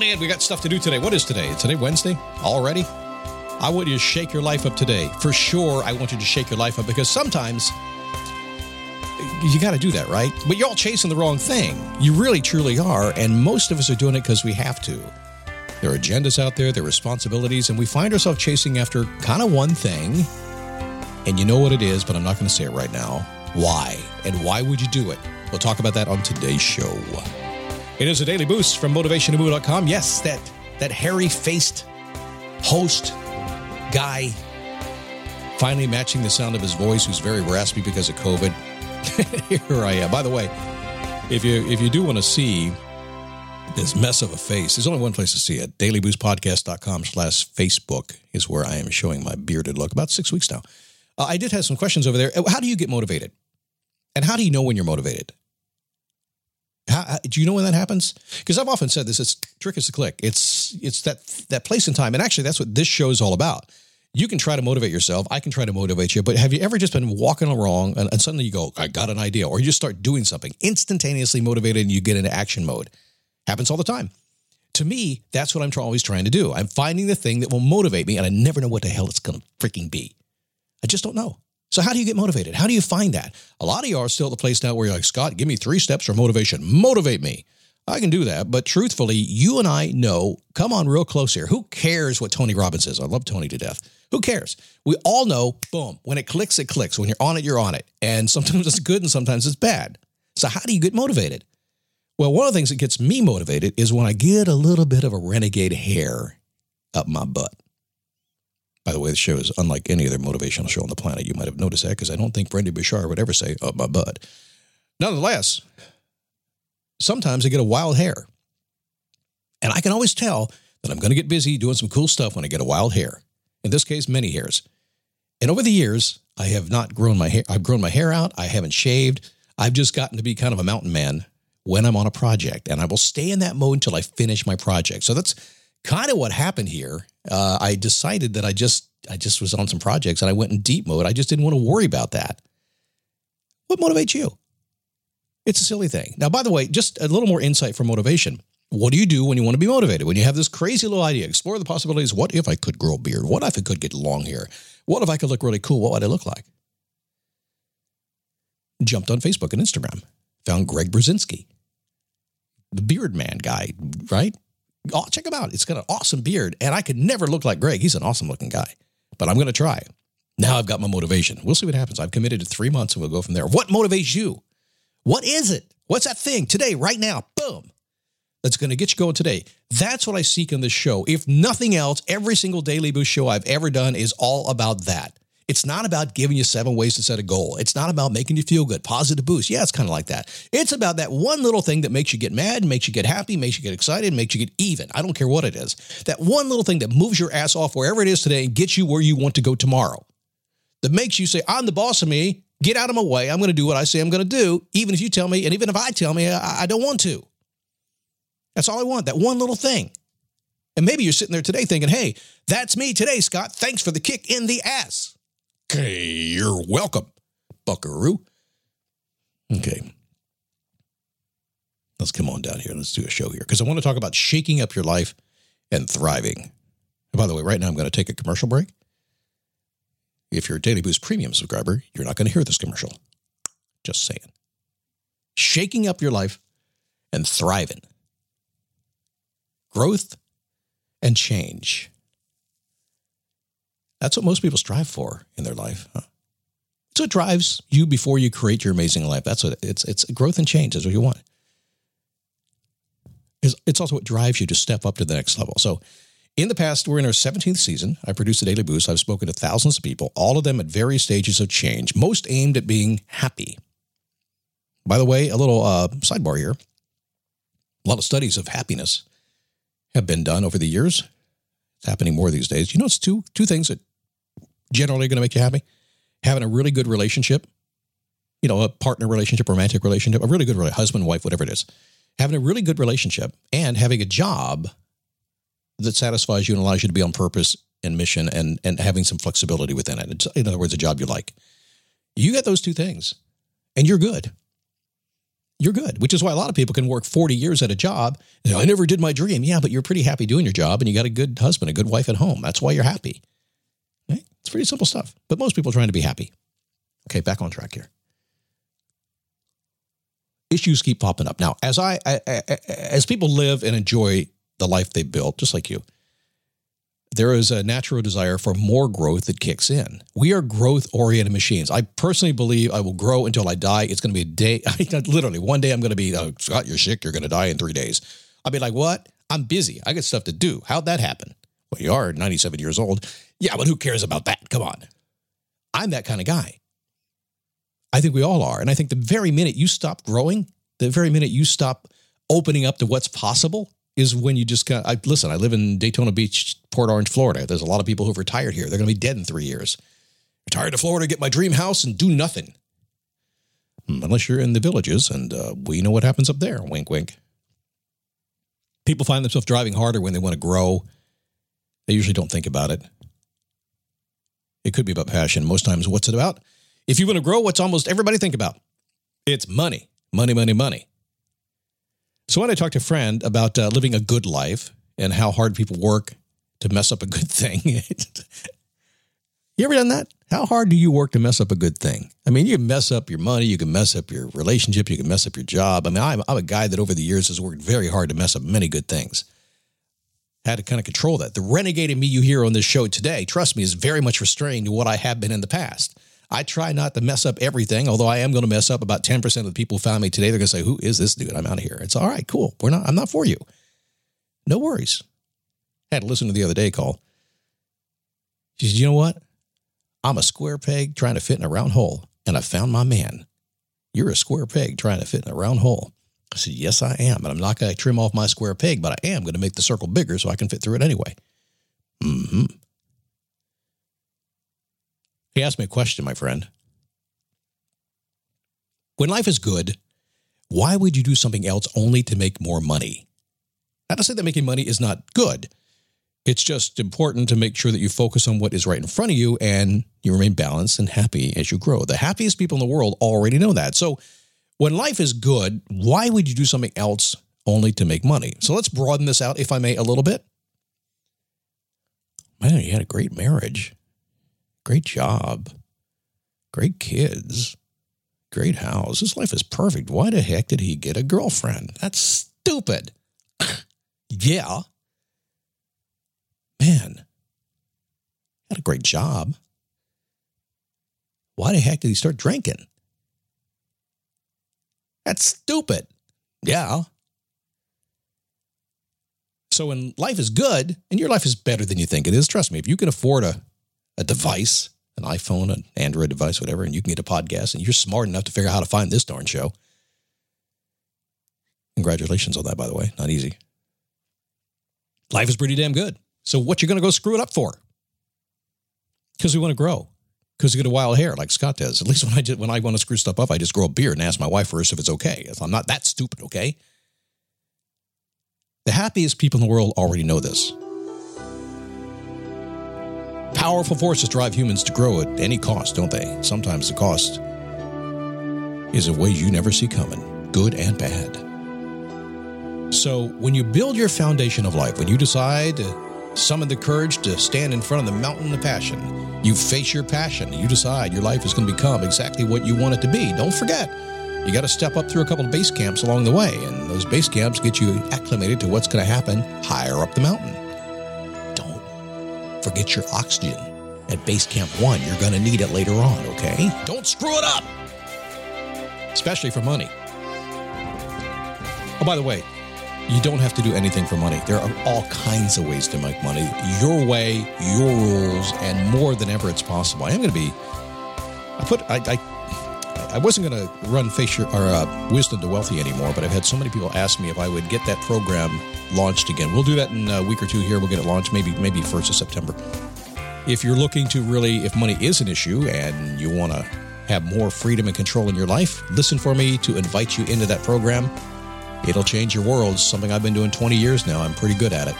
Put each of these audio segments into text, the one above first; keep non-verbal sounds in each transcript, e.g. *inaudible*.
On in. We got stuff to do today. What is today? Today Wednesday already? I want you to shake your life up today. For sure, I want you to shake your life up because sometimes you got to do that, right? But you're all chasing the wrong thing. You really, truly are. And most of us are doing it because we have to. There are agendas out there, there are responsibilities, and we find ourselves chasing after kind of one thing. And you know what it is, but I'm not going to say it right now. Why? And why would you do it? We'll talk about that on today's show. It is a daily boost from motivationtomove.com. Yes, that that hairy-faced host guy finally matching the sound of his voice who's very raspy because of COVID. *laughs* Here I am. By the way, if you if you do want to see this mess of a face, there's only one place to see it. Dailyboostpodcast.com slash Facebook is where I am showing my bearded look. About six weeks now. Uh, I did have some questions over there. How do you get motivated? And how do you know when you're motivated? Do you know when that happens? Because I've often said this: it's trick is to click. It's it's that that place in time, and actually, that's what this show is all about. You can try to motivate yourself. I can try to motivate you. But have you ever just been walking along and, and suddenly you go, "I got an idea," or you just start doing something instantaneously motivated, and you get into action mode? Happens all the time. To me, that's what I'm try- always trying to do. I'm finding the thing that will motivate me, and I never know what the hell it's going to freaking be. I just don't know. So how do you get motivated? How do you find that? A lot of you are still at the place now where you're like, Scott, give me three steps for motivation. Motivate me. I can do that. But truthfully, you and I know, come on real close here. Who cares what Tony Robbins says? I love Tony to death. Who cares? We all know, boom, when it clicks, it clicks. When you're on it, you're on it. And *laughs* sometimes it's good and sometimes it's bad. So how do you get motivated? Well, one of the things that gets me motivated is when I get a little bit of a renegade hair up my butt. By the way, the show is unlike any other motivational show on the planet. You might have noticed that because I don't think Brendon Burchard would ever say up my butt. Nonetheless, sometimes I get a wild hair. And I can always tell that I'm going to get busy doing some cool stuff when I get a wild hair. In this case, many hairs. And over the years, I have not grown my hair. I've grown my hair out. I haven't shaved. I've just gotten to be kind of a mountain man when I'm on a project. And I will stay in that mode until I finish my project. So that's kind of what happened here. Uh, I decided that I just I just was on some projects and I went in deep mode. I just didn't want to worry about that. What motivates you? It's a silly thing. Now, by the way, just a little more insight for motivation. What do you do when you want to be motivated? When you have this crazy little idea, explore the possibilities. What if I could grow a beard? What if I could get long hair? What if I could look really cool? What would I look like? Jumped on Facebook and Instagram, found Greg Brzezinski, the beard man guy, right? Oh, check him out. It's got an awesome beard, and I could never look like Greg. He's an awesome looking guy, but I'm going to try. Now I've got my motivation. We'll see what happens. I've committed to three months, and we'll go from there. What motivates you? What is it? What's that thing today, right now? Boom. That's going to get you going today. That's what I seek in this show. If nothing else, every single Daily Boost show I've ever done is all about that. It's not about giving you seven ways to set a goal. It's not about making you feel good, positive boost. Yeah, it's kind of like that. It's about that one little thing that makes you get mad, makes you get happy, makes you get excited, makes you get even. I don't care what it is. That one little thing that moves your ass off wherever it is today and gets you where you want to go tomorrow. That makes you say, I'm the boss of me. Get out of my way. I'm going to do what I say I'm going to do, even if you tell me, and even if I tell me I, I don't want to. That's all I want. That one little thing. And maybe you're sitting there today thinking, hey, that's me today, Scott. Thanks for the kick in the ass. Okay, you're welcome, buckaroo. Okay. Let's come on down here. Let's do a show here because I want to talk about shaking up your life and thriving. And by the way, right now I'm going to take a commercial break. If you're a Daily Boost Premium subscriber, you're not going to hear this commercial. Just saying. Shaking up your life and thriving. Growth and change. That's what most people strive for in their life. Huh? It's what drives you before you create your amazing life. That's what it's it's growth and change. That's what you want. it's also what drives you to step up to the next level. So, in the past, we're in our 17th season. I produce a daily boost. I've spoken to thousands of people, all of them at various stages of change, most aimed at being happy. By the way, a little uh, sidebar here. A lot of studies of happiness have been done over the years. It's happening more these days. You know, it's two two things that generally going to make you happy: having a really good relationship, you know, a partner relationship, romantic relationship, a really good husband, wife, whatever it is, having a really good relationship, and having a job that satisfies you and allows you to be on purpose and mission, and and having some flexibility within it. It's, in other words, a job you like. You get those two things, and you're good you're good, which is why a lot of people can work 40 years at a job. You know, I never did my dream. Yeah, but you're pretty happy doing your job and you got a good husband, a good wife at home. That's why you're happy. It's pretty simple stuff. But most people are trying to be happy. Okay, back on track here. Issues keep popping up. Now, as I, I, I as people live and enjoy the life they built, just like you, there is a natural desire for more growth that kicks in. We are growth oriented machines. I personally believe I will grow until I die. It's going to be a day, *laughs* literally, one day I'm going to be, oh, Scott, you're sick. You're going to die in three days. I'll be like, what? I'm busy. I got stuff to do. How'd that happen? Well, you are 97 years old. Yeah, but who cares about that? Come on. I'm that kind of guy. I think we all are. And I think the very minute you stop growing, the very minute you stop opening up to what's possible, is when you just kind of, I, listen, I live in Daytona Beach, Port Orange, Florida. There's a lot of people who've retired here. They're going to be dead in three years. Retired to Florida, get my dream house and do nothing. Hmm, unless you're in the villages, and uh, we know what happens up there. Wink, wink. People find themselves driving harder when they want to grow. They usually don't think about it. It could be about passion. Most times, what's it about? If you want to grow, what's almost everybody think about? It's money, money, money, money. So when I talked to a friend about uh, living a good life and how hard people work to mess up a good thing, *laughs* you ever done that? How hard do you work to mess up a good thing? I mean, you can mess up your money, you can mess up your relationship, you can mess up your job. I mean, I'm, I'm a guy that over the years has worked very hard to mess up many good things. Had to kind of control that. The renegade in me you hear on this show today, trust me, is very much restrained to what I have been in the past. I try not to mess up everything, although I am going to mess up about 10% of the people who found me today. They're going to say, Who is this dude? I'm out of here. It's all right, cool. We're not, I'm not for you. No worries. I had to listen to the other day call. She said, You know what? I'm a square peg trying to fit in a round hole, and I found my man. You're a square peg trying to fit in a round hole. I said, Yes, I am. And I'm not going to trim off my square peg, but I am going to make the circle bigger so I can fit through it anyway. Mm hmm. He asked me a question, my friend. When life is good, why would you do something else only to make more money? Not to say that making money is not good. It's just important to make sure that you focus on what is right in front of you and you remain balanced and happy as you grow. The happiest people in the world already know that. So, when life is good, why would you do something else only to make money? So, let's broaden this out, if I may, a little bit. Man, you had a great marriage. Great job. Great kids. Great house. His life is perfect. Why the heck did he get a girlfriend? That's stupid. *laughs* yeah. Man, had a great job. Why the heck did he start drinking? That's stupid. Yeah. So when life is good, and your life is better than you think it is, trust me, if you can afford a a device, an iPhone, an Android device, whatever, and you can get a podcast, and you're smart enough to figure out how to find this darn show. Congratulations on that, by the way. Not easy. Life is pretty damn good. So what you to go screw it up for? Because we want to grow. Because you get a wild hair like Scott does. At least when I just, when I want to screw stuff up, I just grow a beard and ask my wife first if it's okay. I'm not that stupid, okay? The happiest people in the world already know this. Powerful forces drive humans to grow at any cost, don't they? Sometimes the cost is in ways you never see coming, good and bad. So, when you build your foundation of life, when you decide to summon the courage to stand in front of the mountain of passion, you face your passion, you decide your life is going to become exactly what you want it to be. Don't forget, you got to step up through a couple of base camps along the way, and those base camps get you acclimated to what's going to happen higher up the mountain Don't forget your oxygen. At base camp one, you're going to need it later on, okay? Don't screw it up! Especially for money. Oh, by the way, You don't have to do anything for money. There are all kinds of ways to make money. Your way, your rules, and more than ever it's possible. I am going to be. I put. I. I, I wasn't going to run Facial or uh, Wisdom to Wealthy anymore, but I've had so many people ask me if I would get that program launched again. We'll do that in a week or two here. We'll get it launched, maybe maybe first of September. If you're looking to really, if money is an issue and you want to have more freedom and control in your life, listen for me to invite you into that program. It'll change your world. It's something I've been doing 20 years now. I'm pretty good at it.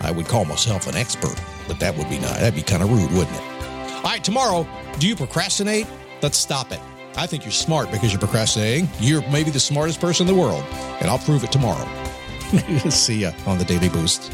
I would call myself an expert, but that would be not. That'd be kind of rude, wouldn't it? All right, tomorrow, do you procrastinate? Let's stop it. I think you're smart because you're procrastinating. You're maybe the smartest person in the world, and I'll prove it tomorrow. *laughs* See ya on the Daily Boost.